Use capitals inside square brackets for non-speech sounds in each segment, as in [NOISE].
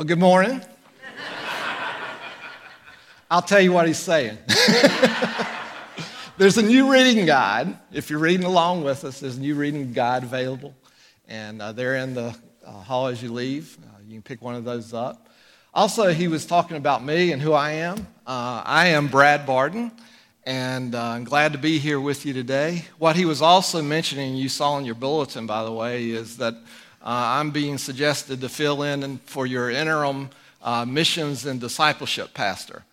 Well, good morning. I'll tell you what he's saying. [LAUGHS] there's a new reading guide. If you're reading along with us, there's a new reading guide available. And uh, they're in the uh, hall as you leave. Uh, you can pick one of those up. Also, he was talking about me and who I am. Uh, I am Brad Barden, and uh, I'm glad to be here with you today. What he was also mentioning, you saw in your bulletin, by the way, is that I'm being suggested to fill in for your interim missions and discipleship pastor.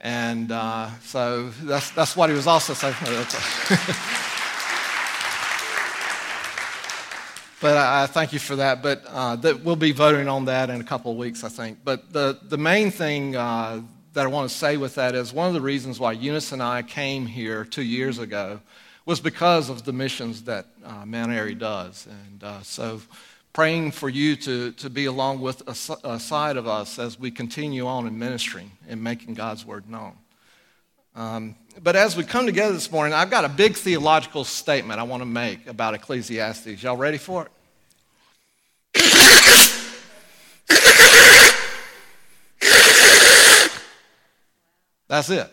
And uh, so that's, that's what he was also saying. [LAUGHS] but I, thank you for that. But uh, that we'll be voting on that in a couple of weeks, I think. But the, the main thing uh, that I want to say with that is one of the reasons why Eunice and I came here two years ago was because of the missions that uh, Mount Airy does. And uh, so praying for you to, to be along with a, a side of us as we continue on in ministering and making God's word known. Um, but as we come together this morning, I've got a big theological statement I want to make about Ecclesiastes. Y'all ready for it? That's it.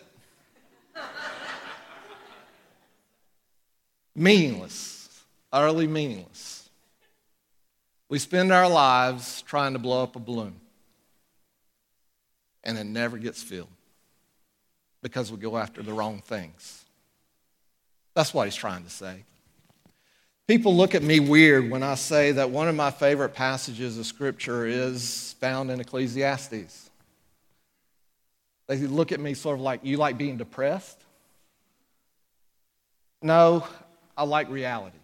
meaningless, utterly meaningless. We spend our lives trying to blow up a balloon, and it never gets filled because we go after the wrong things. That's what he's trying to say. People look at me weird when I say that one of my favorite passages of Scripture is found in Ecclesiastes. They look at me sort of like, You like being depressed? No, I like reality.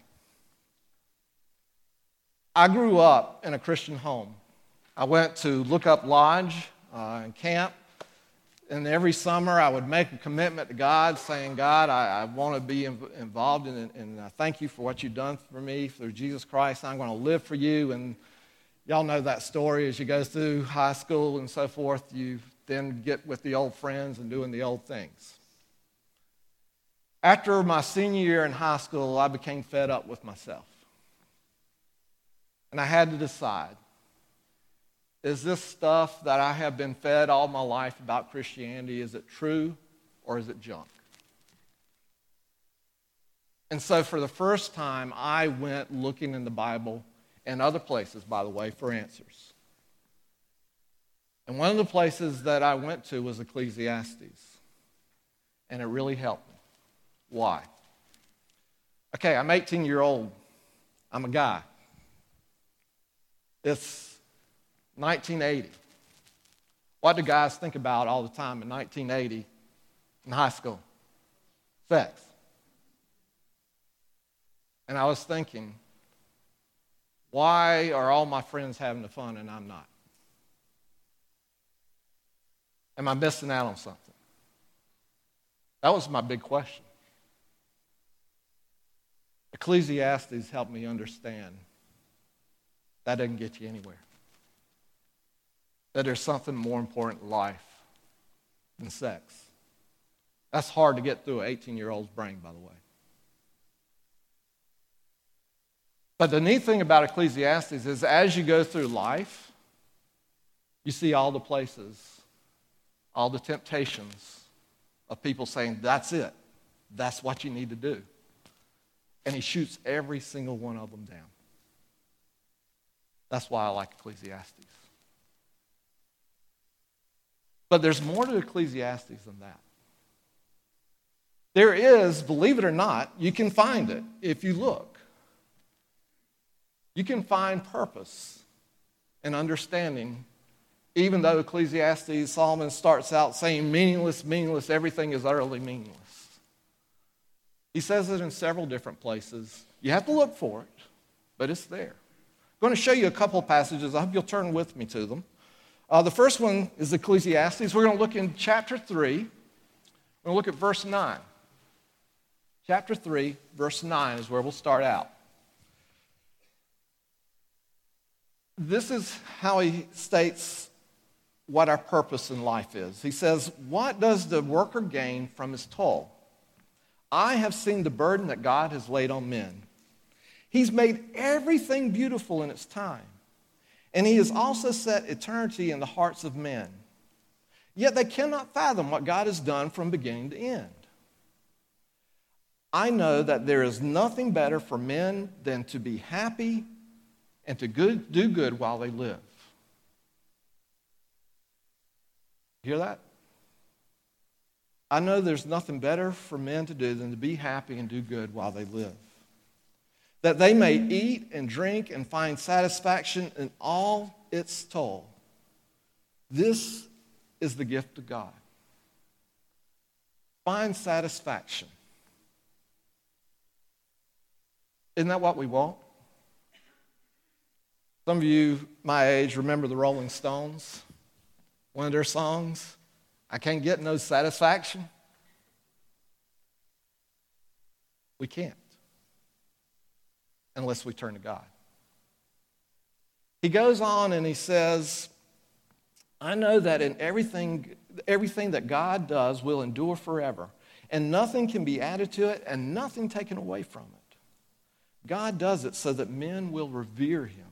I grew up in a Christian home. I went to look up lodge uh, and camp, and every summer I would make a commitment to God, saying, God, I, I want to be involved in, it, and I thank you for what you've done for me through Jesus Christ. I'm going to live for you. And y'all know that story as you go through high school and so forth, you then get with the old friends and doing the old things. After my senior year in high school, I became fed up with myself. And I had to decide is this stuff that I have been fed all my life about Christianity, is it true or is it junk? And so for the first time, I went looking in the Bible and other places, by the way, for answers. And one of the places that I went to was Ecclesiastes. And it really helped me. Why? Okay, I'm 18 year old. I'm a guy. It's 1980. What do guys think about all the time in 1980 in high school? Sex. And I was thinking, why are all my friends having the fun and I'm not? Am I missing out on something? That was my big question. Ecclesiastes helped me understand that doesn't get you anywhere. That there's something more important in life than sex. That's hard to get through an 18 year old's brain, by the way. But the neat thing about Ecclesiastes is as you go through life, you see all the places, all the temptations of people saying, That's it. That's what you need to do. And he shoots every single one of them down. That's why I like Ecclesiastes. But there's more to Ecclesiastes than that. There is, believe it or not, you can find it if you look. You can find purpose and understanding, even though Ecclesiastes, Solomon starts out saying meaningless, meaningless, everything is utterly meaningless. He says it in several different places. You have to look for it, but it's there. I'm going to show you a couple passages. I hope you'll turn with me to them. Uh, the first one is Ecclesiastes. We're going to look in chapter 3. We're going to look at verse 9. Chapter 3, verse 9 is where we'll start out. This is how he states what our purpose in life is. He says, What does the worker gain from his toil? I have seen the burden that God has laid on men He's made everything beautiful in its time. And he has also set eternity in the hearts of men. Yet they cannot fathom what God has done from beginning to end. I know that there is nothing better for men than to be happy and to good, do good while they live. Hear that? I know there's nothing better for men to do than to be happy and do good while they live. That they may eat and drink and find satisfaction in all its toll. This is the gift of God. Find satisfaction. Isn't that what we want? Some of you, my age, remember the Rolling Stones, one of their songs. I can't get no satisfaction. We can't unless we turn to God. He goes on and he says, I know that in everything, everything that God does will endure forever, and nothing can be added to it and nothing taken away from it. God does it so that men will revere him.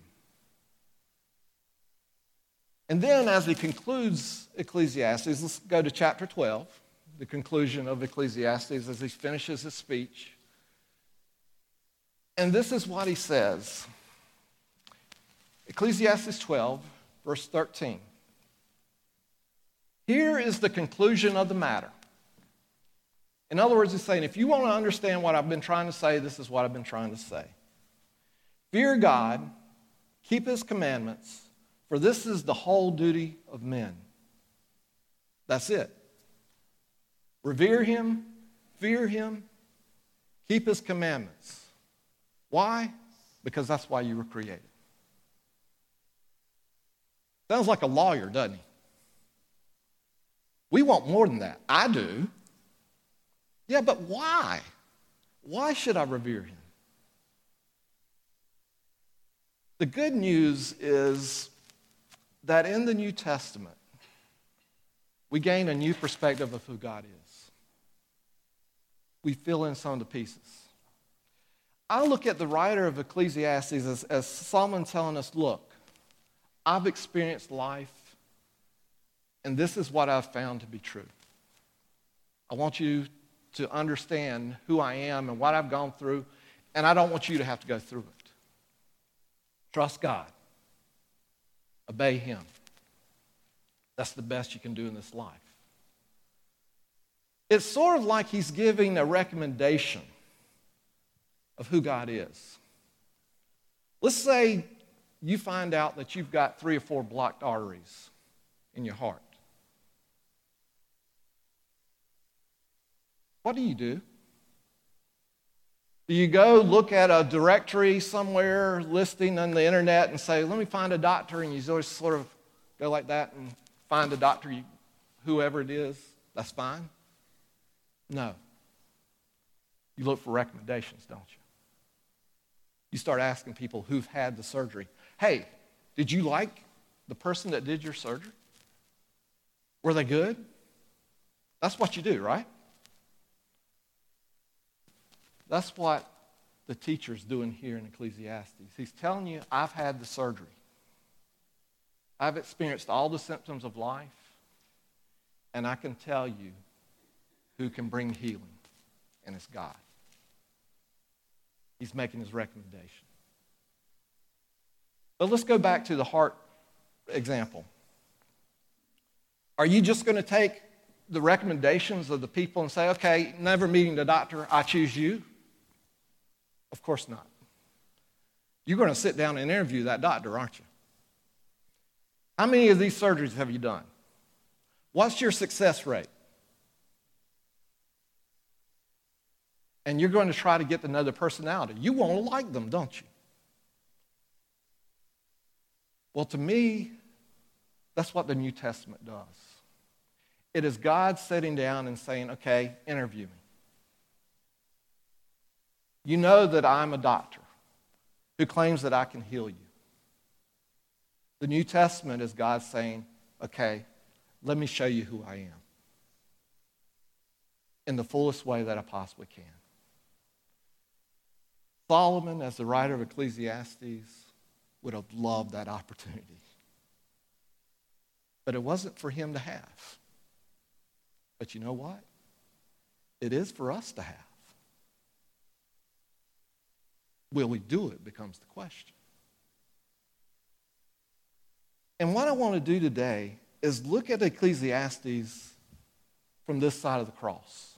And then, as he concludes Ecclesiastes, let's go to chapter 12, the conclusion of Ecclesiastes as he finishes his speech. And this is what he says Ecclesiastes 12, verse 13. Here is the conclusion of the matter. In other words, he's saying, if you want to understand what I've been trying to say, this is what I've been trying to say. Fear God, keep his commandments for this is the whole duty of men. That's it. Revere him, fear him, keep his commandments. Why? Because that's why you were created. Sounds like a lawyer, doesn't he? We want more than that. I do. Yeah, but why? Why should I revere him? The good news is that in the New Testament, we gain a new perspective of who God is. We fill in some of the pieces. I look at the writer of Ecclesiastes as, as Solomon telling us look, I've experienced life, and this is what I've found to be true. I want you to understand who I am and what I've gone through, and I don't want you to have to go through it. Trust God. Obey Him. That's the best you can do in this life. It's sort of like He's giving a recommendation of who God is. Let's say you find out that you've got three or four blocked arteries in your heart. What do you do? Do you go look at a directory somewhere listing on the internet and say, let me find a doctor, and you always sort of go like that and find a doctor, whoever it is, that's fine? No. You look for recommendations, don't you? You start asking people who've had the surgery, hey, did you like the person that did your surgery? Were they good? That's what you do, right? That's what the teacher's doing here in Ecclesiastes. He's telling you, I've had the surgery. I've experienced all the symptoms of life, and I can tell you who can bring healing, and it's God. He's making his recommendation. But let's go back to the heart example. Are you just going to take the recommendations of the people and say, okay, never meeting the doctor, I choose you? Of course not. You're going to sit down and interview that doctor, aren't you? How many of these surgeries have you done? What's your success rate? And you're going to try to get another personality. You want to like them, don't you? Well, to me, that's what the New Testament does. It is God sitting down and saying, okay, interview me. You know that I'm a doctor who claims that I can heal you. The New Testament is God saying, okay, let me show you who I am in the fullest way that I possibly can. Solomon, as the writer of Ecclesiastes, would have loved that opportunity. But it wasn't for him to have. But you know what? It is for us to have. Will we do it becomes the question. And what I want to do today is look at Ecclesiastes from this side of the cross,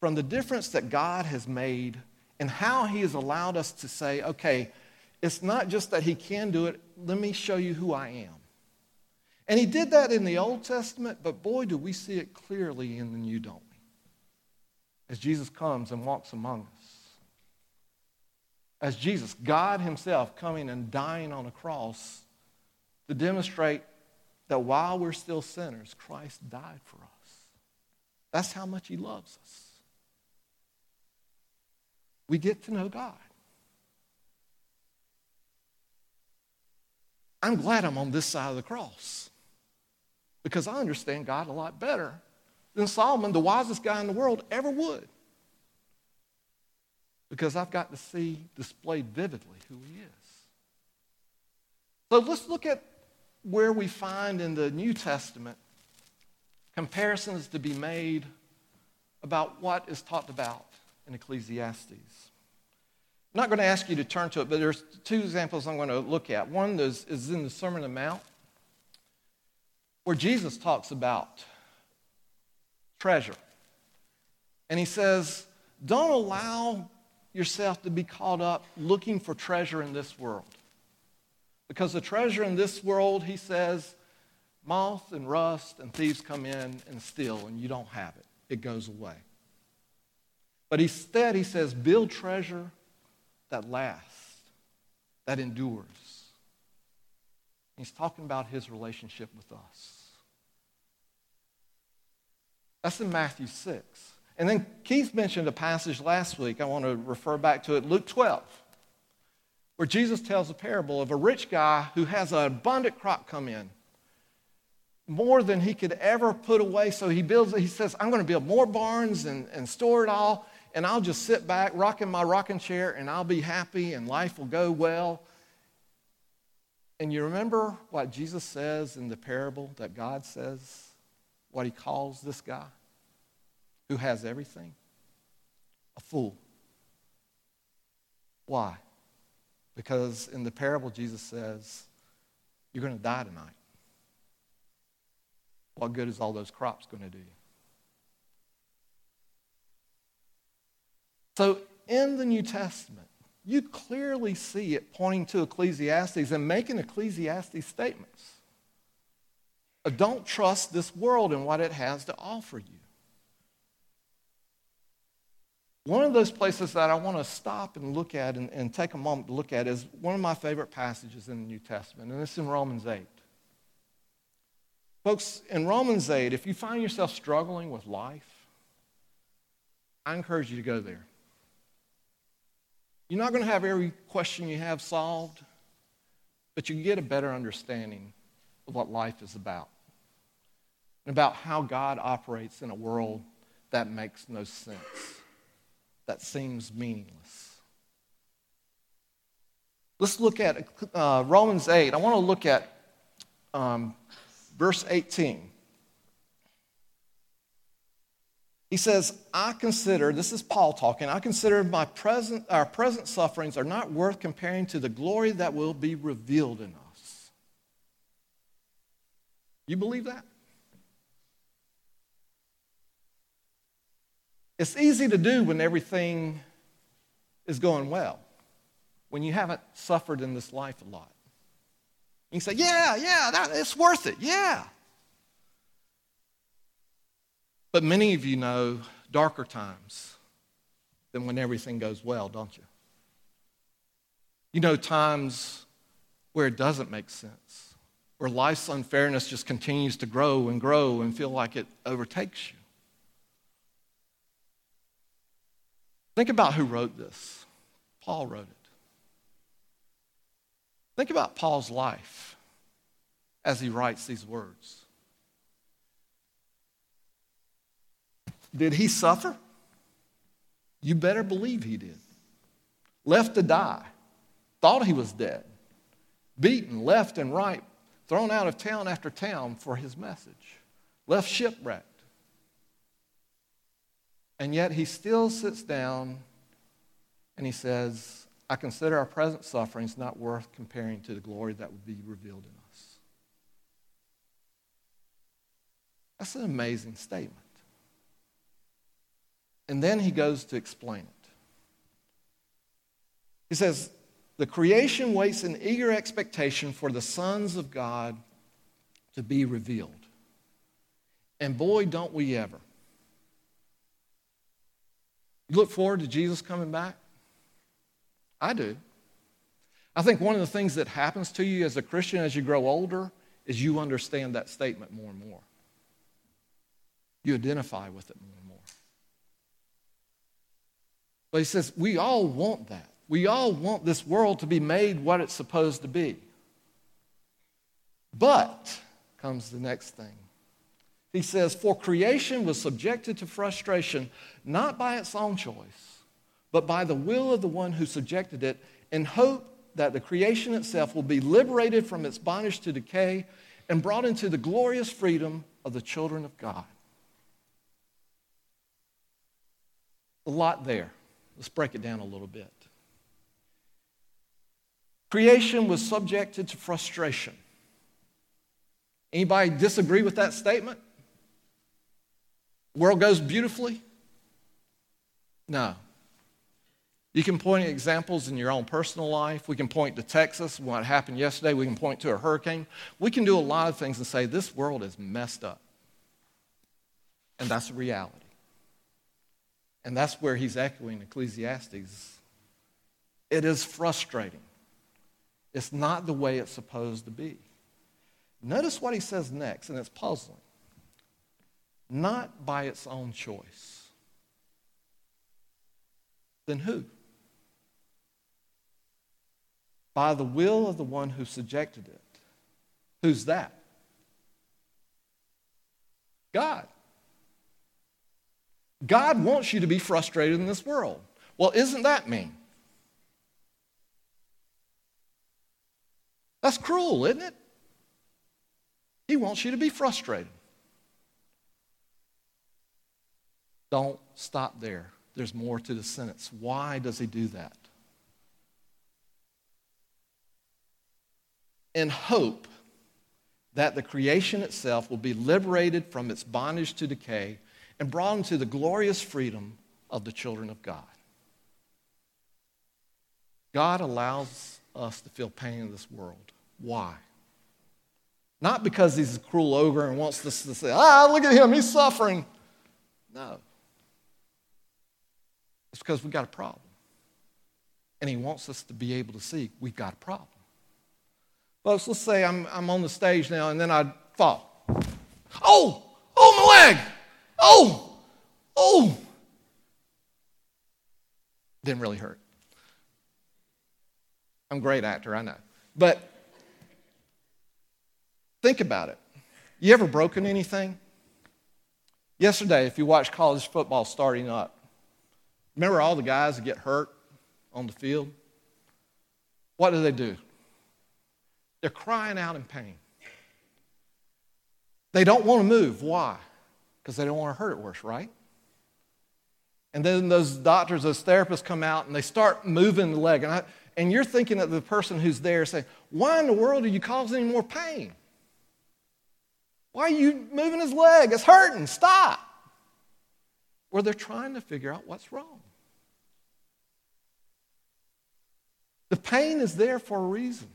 from the difference that God has made and how He has allowed us to say, okay, it's not just that He can do it, let me show you who I am. And He did that in the Old Testament, but boy, do we see it clearly in the New, don't we? As Jesus comes and walks among us. As Jesus, God Himself, coming and dying on a cross to demonstrate that while we're still sinners, Christ died for us. That's how much He loves us. We get to know God. I'm glad I'm on this side of the cross because I understand God a lot better than Solomon, the wisest guy in the world, ever would. Because I've got to see displayed vividly who he is. So let's look at where we find in the New Testament comparisons to be made about what is talked about in Ecclesiastes. I'm not going to ask you to turn to it, but there's two examples I'm going to look at. One is, is in the Sermon on the Mount, where Jesus talks about treasure. And he says, Don't allow yourself to be caught up looking for treasure in this world. Because the treasure in this world, he says, moth and rust and thieves come in and steal, and you don't have it. It goes away. But instead, he says, build treasure that lasts, that endures. He's talking about his relationship with us. That's in Matthew 6. And then Keith mentioned a passage last week. I want to refer back to it, Luke 12 where Jesus tells a parable of a rich guy who has an abundant crop come in, more than he could ever put away. So he builds, he says, I'm going to build more barns and, and store it all, and I'll just sit back, rocking my rocking chair, and I'll be happy, and life will go well. And you remember what Jesus says in the parable that God says, what he calls this guy who has everything? A fool. Why? Because in the parable, Jesus says, You're going to die tonight. What good is all those crops going to do you? So in the New Testament, you clearly see it pointing to Ecclesiastes and making Ecclesiastes statements. Uh, don't trust this world and what it has to offer you. One of those places that I want to stop and look at and, and, take a moment to look at is one of my favorite passages in the New Testament, and it's in Romans 8. Folks, in Romans 8, if you find yourself struggling with life, I encourage you to go there. You're not going to have every question you have solved, but you get a better understanding of what life is about and about how God operates in a world that makes no sense that seems meaningless. Let's look at uh, Romans 8. I want to look at um, verse 18. He says, I consider, this is Paul talking, I consider my present, our present sufferings are not worth comparing to the glory that will be revealed in us. You believe that? It's easy to do when everything is going well, when you haven't suffered in this life a lot. You say, Yeah, yeah, that, it's worth it. Yeah. But many of you know darker times than when everything goes well, don't you? You know times where it doesn't make sense, where life's unfairness just continues to grow and grow and feel like it overtakes you. Think about who wrote this. Paul wrote it. Think about Paul's life as he writes these words. Did he suffer? You better believe he did. Left to die. Thought he was dead. beaten left and right, thrown out of town after town for his message, left shipwrecked. And yet he still sits down and he says, I consider our present sufferings not worth comparing to the glory that would be revealed in us. That's an amazing statement. And then he goes to explain it. He says, The creation waits in eager expectation for the sons of God to be revealed. And boy, don't we ever. You look forward to Jesus coming back? I do. I think one of the things that happens to you as a Christian as you grow older is you understand that statement more and more. You identify with it more. But he says, we all want that. We all want this world to be made what it's supposed to be. But, comes the next thing. He says, For creation was subjected to frustration not by its own choice, but by the will of the one who subjected it, in hope that the creation itself will be liberated from its bondage to decay and brought into the glorious freedom of the children of God. A lot there. Let's break it down a little bit. Creation was subjected to frustration. Anybody disagree with that statement? World goes beautifully? No. You can point to examples in your own personal life. We can point to Texas, what happened yesterday. We can point to a hurricane. We can do a lot of things and say, this world is messed up. And that's a reality. And that's where he's echoing Ecclesiastes. It is frustrating. It's not the way it's supposed to be. Notice what he says next, and it's puzzling. Not by its own choice. Then who? By the will of the one who subjected it. Who's that? God. God wants you to be frustrated in this world. Well, isn't that mean? That's cruel, isn't it? He wants you to be frustrated. Don't stop there. There's more to the sentence. Why does he do that? In hope that the creation itself will be liberated from its bondage to decay and brought into the glorious freedom of the children of God. God allows us to feel pain in this world. Why? Not because he's a cruel ogre and wants us to say, ah, look at him, he's suffering. No. It's because we've got a problem. And he wants us to be able to see we've got a problem. Folks, let's say I'm, I'm on the stage now and then I fall. Oh, oh, my leg. Oh, oh. Didn't really hurt. I'm a great actor, I know. But think about it. You ever broken anything? Yesterday, if you watch college football starting up, remember all the guys that get hurt on the field? What do they do? They're crying out in pain. They don't want to move. Why? Because they don't want to hurt it worse, right? And then those doctors, those therapists come out and they start moving the leg. And, I, and you're thinking that the person who's there saying, Why in the world are you causing more pain? Why are you moving his leg? It's hurting. Stop. Where they're trying to figure out what's wrong. The pain is there for a reason.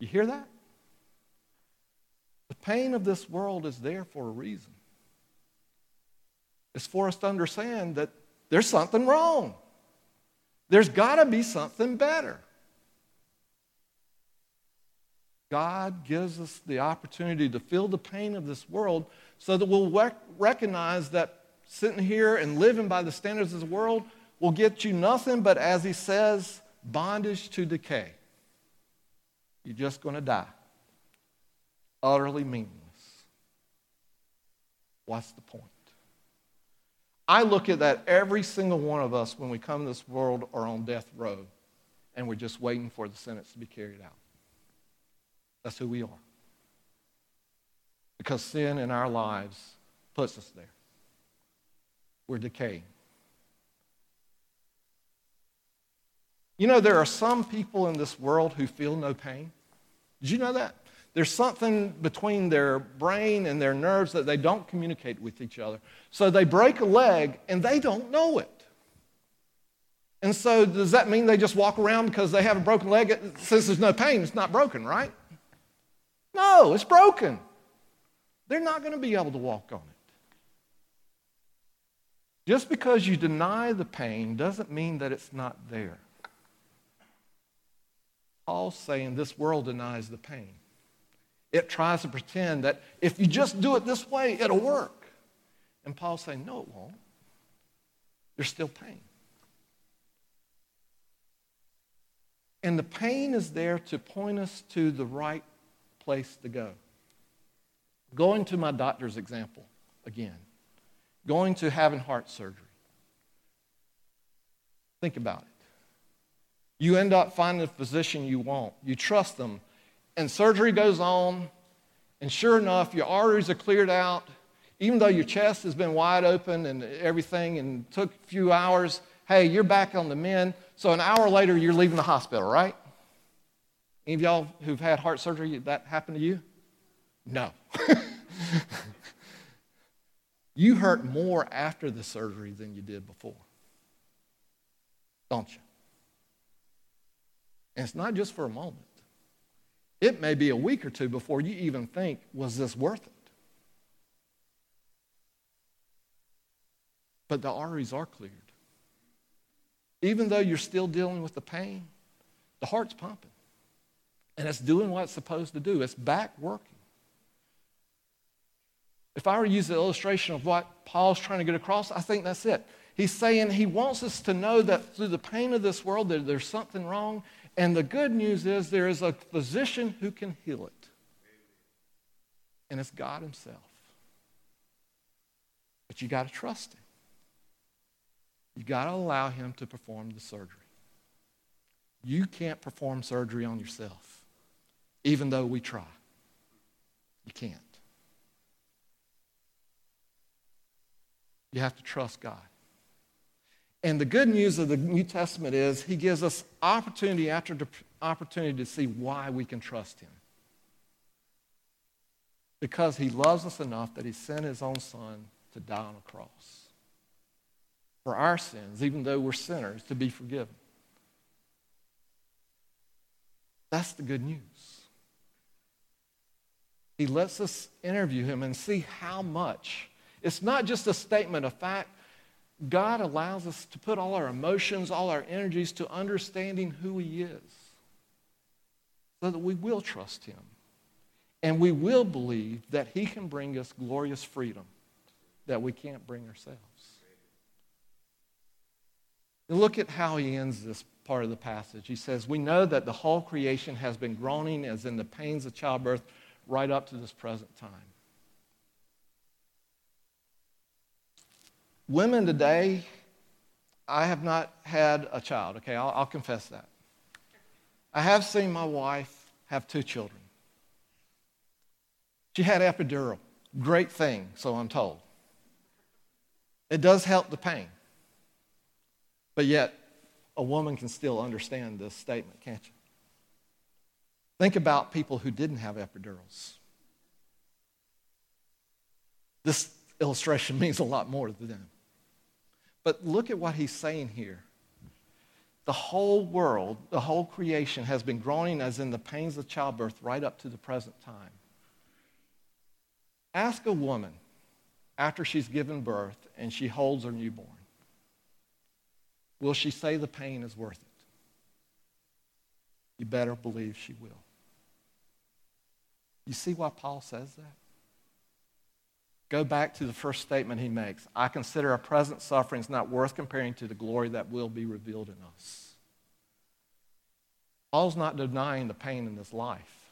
You hear that? Pain of this world is there for a reason. It's for us to understand that there's something wrong. There's got to be something better. God gives us the opportunity to feel the pain of this world so that we'll rec- recognize that sitting here and living by the standards of the world will get you nothing but, as he says, bondage to decay. You're just going to die utterly meaningless. What's the point? I look at that every single one of us when we come to this world are on death row. and we're just waiting for the sentence to be carried out. That's who we are. Because sin in our lives puts us there. We're decaying. You know, there are some people in this world who feel no pain. Did you know that? There's something between their brain and their nerves that they don't communicate with each other. So they break a leg and they don't know it. And so, does that mean they just walk around because they have a broken leg? Since there's no pain, it's not broken, right? No, it's broken. They're not going to be able to walk on it. Just because you deny the pain doesn't mean that it's not there. Paul's saying this world denies the pain. It tries to pretend that if you just do it this way, it'll work. And Paul's saying, no, it won't. There's still pain. And the pain is there to point us to the right place to go. Going to my doctor's example again, going to having heart surgery. Think about it. You end up finding the physician you want, you trust them, and surgery goes on, and sure enough, your arteries are cleared out. Even though your chest has been wide open and everything and took a few hours, hey, you're back on the mend. So an hour later, you're leaving the hospital, right? Any of y'all who've had heart surgery, that happened to you? No. [LAUGHS] you hurt more after the surgery than you did before, don't you? And it's not just for a moment. It may be a week or two before you even think, was this worth it? But the arteries are cleared. Even though you're still dealing with the pain, the heart's pumping. And it's doing what it's supposed to do. It's back working. If I were to use the illustration of what Paul's trying to get across, I think that's it. He's saying he wants us to know that through the pain of this world, that there's something wrong. And the good news is there is a physician who can heal it. And it's God Himself. But you got to trust Him. You got to allow Him to perform the surgery. You can't perform surgery on yourself, even though we try. You can't. You have to trust God. And the good news of the New Testament is he gives us opportunity after opportunity to see why we can trust him. Because he loves us enough that he sent his own son to die on a cross for our sins, even though we're sinners, to be forgiven. That's the good news. He lets us interview him and see how much it's not just a statement of fact. God allows us to put all our emotions, all our energies to understanding who He is so that we will trust Him. And we will believe that He can bring us glorious freedom that we can't bring ourselves. And look at how he ends this part of the passage. He says, We know that the whole creation has been groaning as in the pains of childbirth right up to this present time. Women today, I have not had a child, okay? I'll, I'll confess that. I have seen my wife have two children. She had epidural. Great thing, so I'm told. It does help the pain. But yet, a woman can still understand this statement, can't you? Think about people who didn't have epidurals. This illustration [LAUGHS] means a lot more to them. But look at what he's saying here. The whole world, the whole creation has been groaning as in the pains of childbirth right up to the present time. Ask a woman after she's given birth and she holds her newborn. Will she say the pain is worth it? You better believe she will. You see why Paul says that? Go back to the first statement he makes. I consider our present sufferings not worth comparing to the glory that will be revealed in us. Paul's not denying the pain in this life,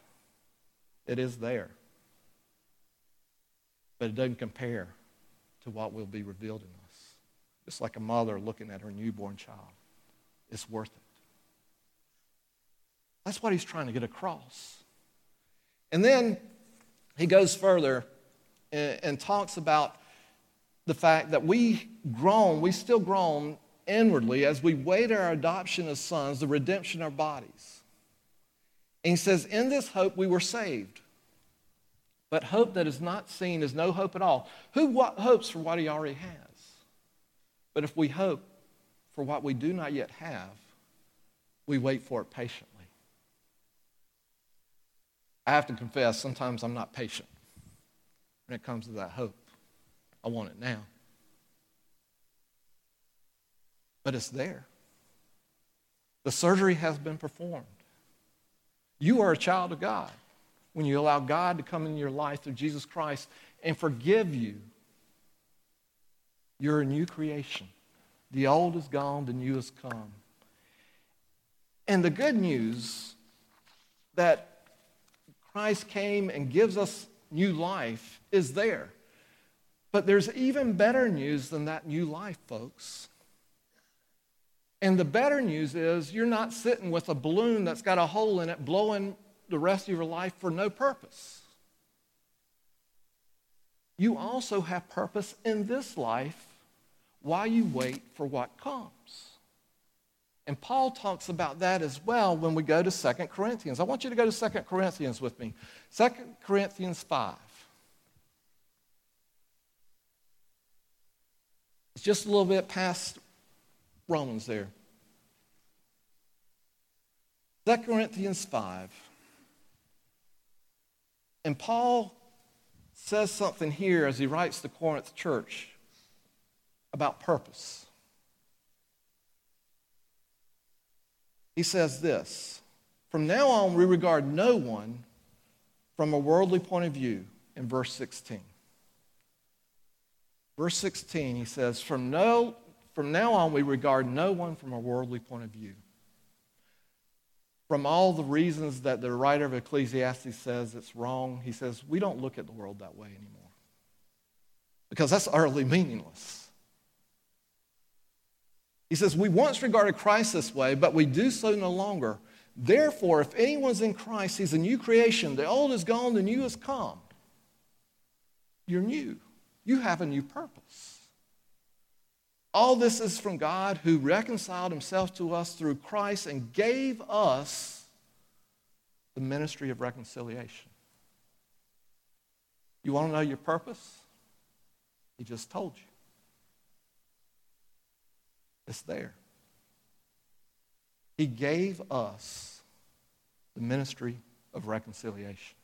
it is there. But it doesn't compare to what will be revealed in us. It's like a mother looking at her newborn child. It's worth it. That's what he's trying to get across. And then he goes further and, talks about the fact that we groan, we still groan inwardly as we wait our adoption as sons, the redemption of our bodies. And he says, In this hope we were saved. But hope that is not seen is no hope at all. Who hopes for what he already has? But if we hope for what we do not yet have, we wait for it patiently. I have to confess, sometimes I'm not patient when it comes to that hope. I want it now. But it's there. The surgery has been performed. You are a child of God when you allow God to come into your life through Jesus Christ and forgive you. You're a new creation. The old is gone, the new has come. And the good news that Christ came and gives us new life is there. But there's even better news than that new life, folks. And the better news is you're not sitting with a balloon that's got a hole in it blowing the rest of your life for no purpose. You also have purpose in this life while you wait for what comes. And Paul talks about that as well when we go to 2 Corinthians. I want you to go to 2 Corinthians with me. 2 Corinthians 5. It's just a little bit past Romans there. 2 Corinthians 5. And Paul says something here as he writes the Corinth church about purpose. He says this From now on, we regard no one from a worldly point of view, in verse 16. Verse 16, he says, From, no, from now on, we regard no one from a worldly point of view. From all the reasons that the writer of Ecclesiastes says it's wrong, he says, we don't look at the world that way anymore. Because that's utterly meaningless. He says, We once regarded Christ this way, but we do so no longer. Therefore, if anyone's in Christ, he's a new creation. The old is gone, the new has come. You're new. You have a new purpose. All this is from God who reconciled himself to us through Christ and gave us the ministry of reconciliation. You want to know your purpose? He just told you. It's there. He gave us the ministry of reconciliation.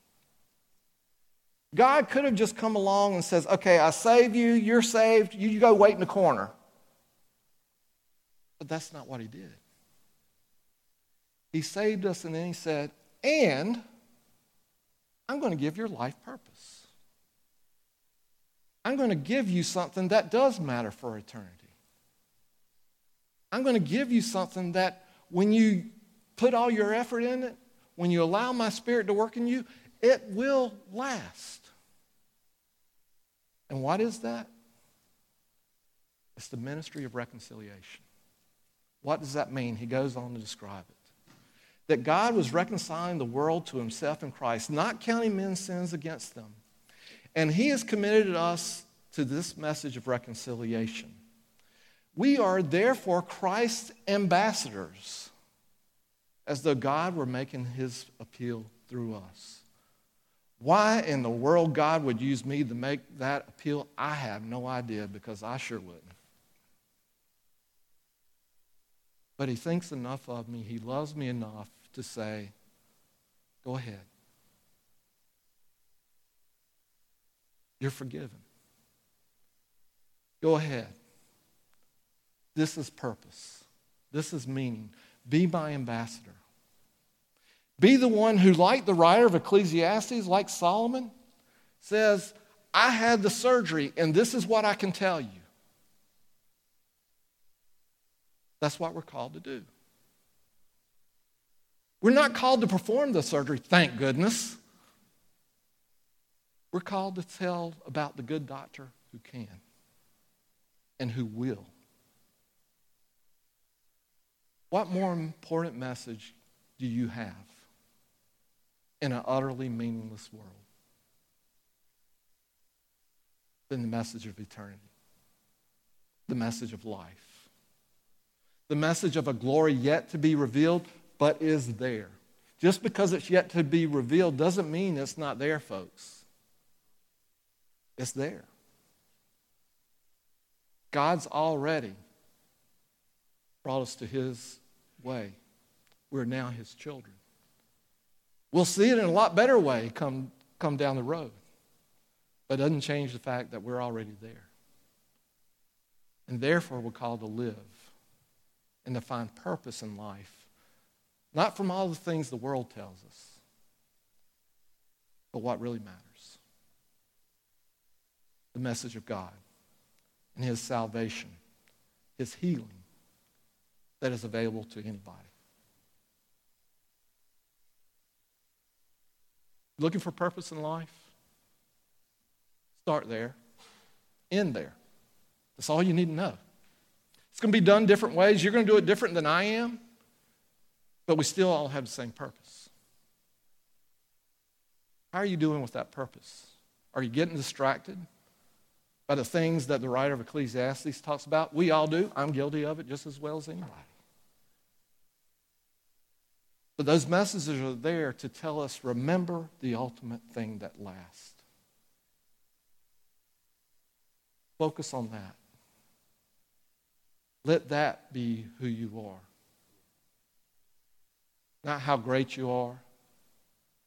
God could have just come along and says, "Okay, I save you, you're saved, you, you go wait in the corner." But that's not what he did. He saved us and then he said, "And I'm going to give your life purpose. I'm going to give you something that does matter for eternity. I'm going to give you something that when you put all your effort in it, when you allow my spirit to work in you, it will last. And what is that? It's the ministry of reconciliation. What does that mean? He goes on to describe it. That God was reconciling the world to himself in Christ, not counting men's sins against them. And he has committed us to this message of reconciliation. We are therefore Christ's ambassadors, as though God were making his appeal through us. Why in the world God would use me to make that appeal, I have no idea because I sure wouldn't. But he thinks enough of me, he loves me enough to say, Go ahead. You're forgiven. Go ahead. This is purpose. This is meaning. Be my ambassador. Be the one who, like the writer of Ecclesiastes, like Solomon, says, I had the surgery and this is what I can tell you. That's what we're called to do. We're not called to perform the surgery, thank goodness. We're called to tell about the good doctor who can and who will. What more important message do you have in an utterly meaningless world than the message of eternity, the message of life, the message of a glory yet to be revealed, but is there? Just because it's yet to be revealed doesn't mean it's not there, folks. It's there. God's already brought us to His way. We're now His children. We'll see it in a lot better way come, come down the road. But it doesn't change the fact that we're already there. And therefore, we're called to live and to find purpose in life not from all the things the world tells us, but what really matters the message of God and His salvation, His healing that is available to anybody. Looking for purpose in life? Start there, end there. That's all you need to know. It's going to be done different ways. You're going to do it different than I am. But we still all have the same purpose. How are you doing with that purpose? Are you getting distracted by the things that the writer of Ecclesiastes talks about? We all do. I'm guilty of it just as well as anybody. But those messages are there to tell us remember the ultimate thing that lasts. Focus on that. Let that be who you are. Not how great you are,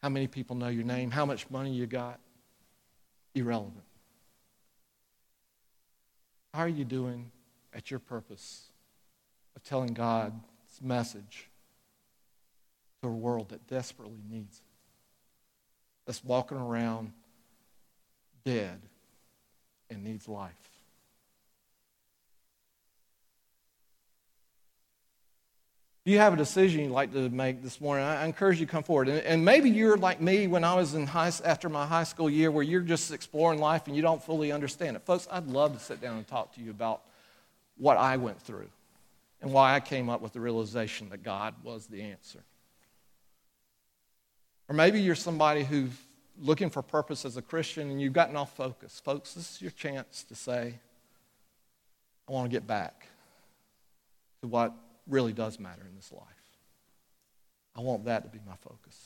how many people know your name, how much money you got. Irrelevant. How are you doing at your purpose of telling God's message to a world that desperately needs it? That's walking around dead and needs life. If you have a decision you'd like to make this morning, I encourage you to come forward. And, maybe you're like me when I was in high, after my high school year where you're just exploring life and you don't fully understand it. Folks, I'd love to sit down and talk to you about what I went through and why I came up with the realization that God was the answer. Or maybe you're somebody who's looking for purpose as a Christian and you've gotten off focus. Folks, this is your chance to say, I want to get back to what really does matter in this life. I want that to be my focus.